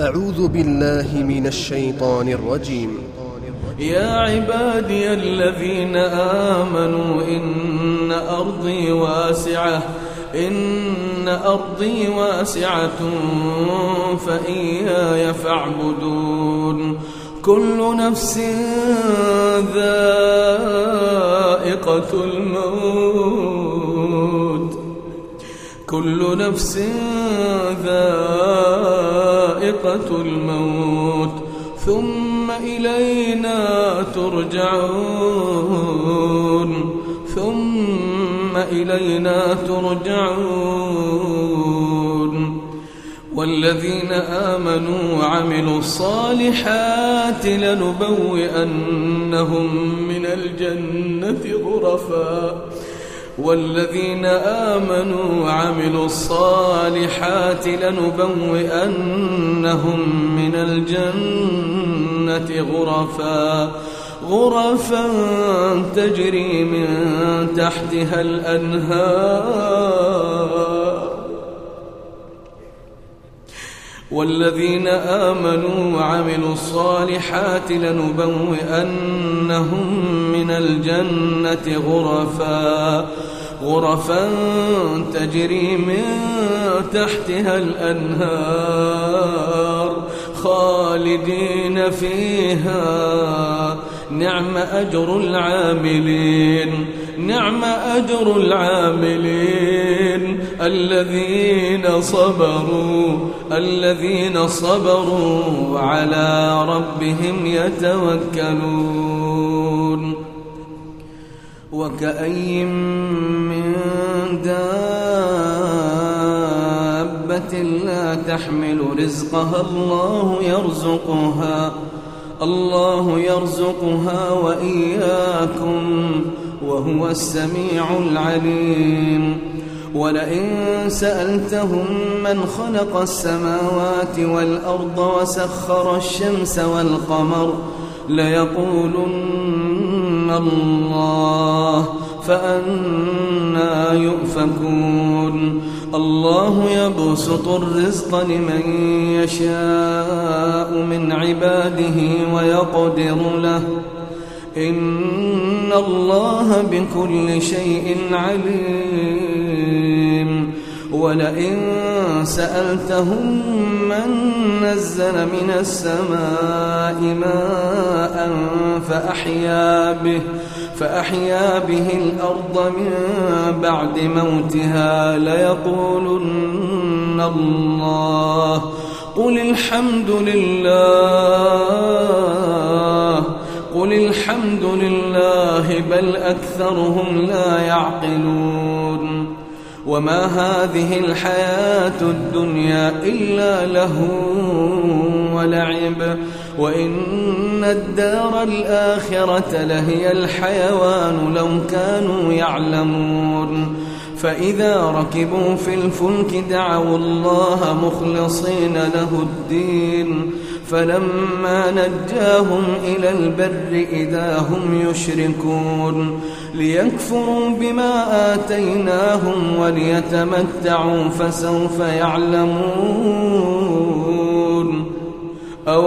أعوذ بالله من الشيطان الرجيم. يا عبادي الذين آمنوا إن أرضي واسعة إن أرضي واسعة فإياي فاعبدون. كل نفس ذائقة الموت. كل نفس ذائقة الموت ثم إلينا ترجعون ثم إلينا ترجعون. والذين آمنوا وعملوا الصالحات لنبوئنهم من الجنة غرفاً. والذين آمنوا وعملوا الصالحات لنبوئنهم من الجنة غرفا غرفا تجري من تحتها الأنهار. والذين آمنوا وعملوا الصالحات لنبوئنهم من الجنة غرفا غرفا تجري من تحتها الأنهار خالدين فيها نعم أجر العاملين نعم أجر العاملين. الذين صبروا الذين صبروا على ربهم يتوكلون. وكأي من دابة لا تحمل رزقها الله يرزقها. الله يرزقها وإياكم وهو السميع العليم. ولئن سألتهم من خلق السماوات والأرض وسخر الشمس والقمر ليقولن الله فأنا يؤفكون. الله يبسط الرزق لمن يشاء من عباده ويقدر له. إن الله بكل شيء عليم. ولئن سألتهم من نزل من السماء ماء فأحيا به. فأحيا به الأرض من بعد موتها ليقولن الله قل الحمد لله قل الحمد لله بل أكثرهم لا يعقلون وما هذه الحياة الدنيا إلا له ولعب. وإن الدار الآخرة لهي الحيوان لو كانوا يعلمون. فإذا ركبوا في الفلك دعوا الله مخلصين له الدين. فلما نجاهم إلى البر إذا هم يشركون. ليكفروا بما آتيناهم وليتمتعوا فسوف يعلمون.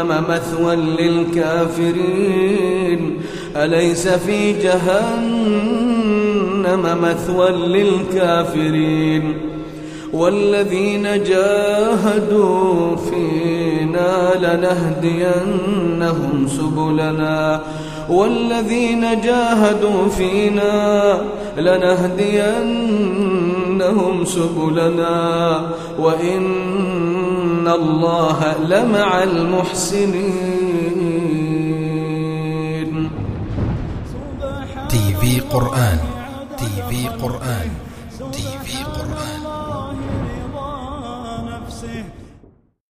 مثوى للكافرين. أليس في جهنم مثوى للكافرين؟ والذين جاهدوا فينا لنهدينهم سبلنا. والذين جاهدوا فينا لنهدينهم سبلنا. وإن إن الله لمع المحسنين. TV قرآن TV قرآن TV قرآن.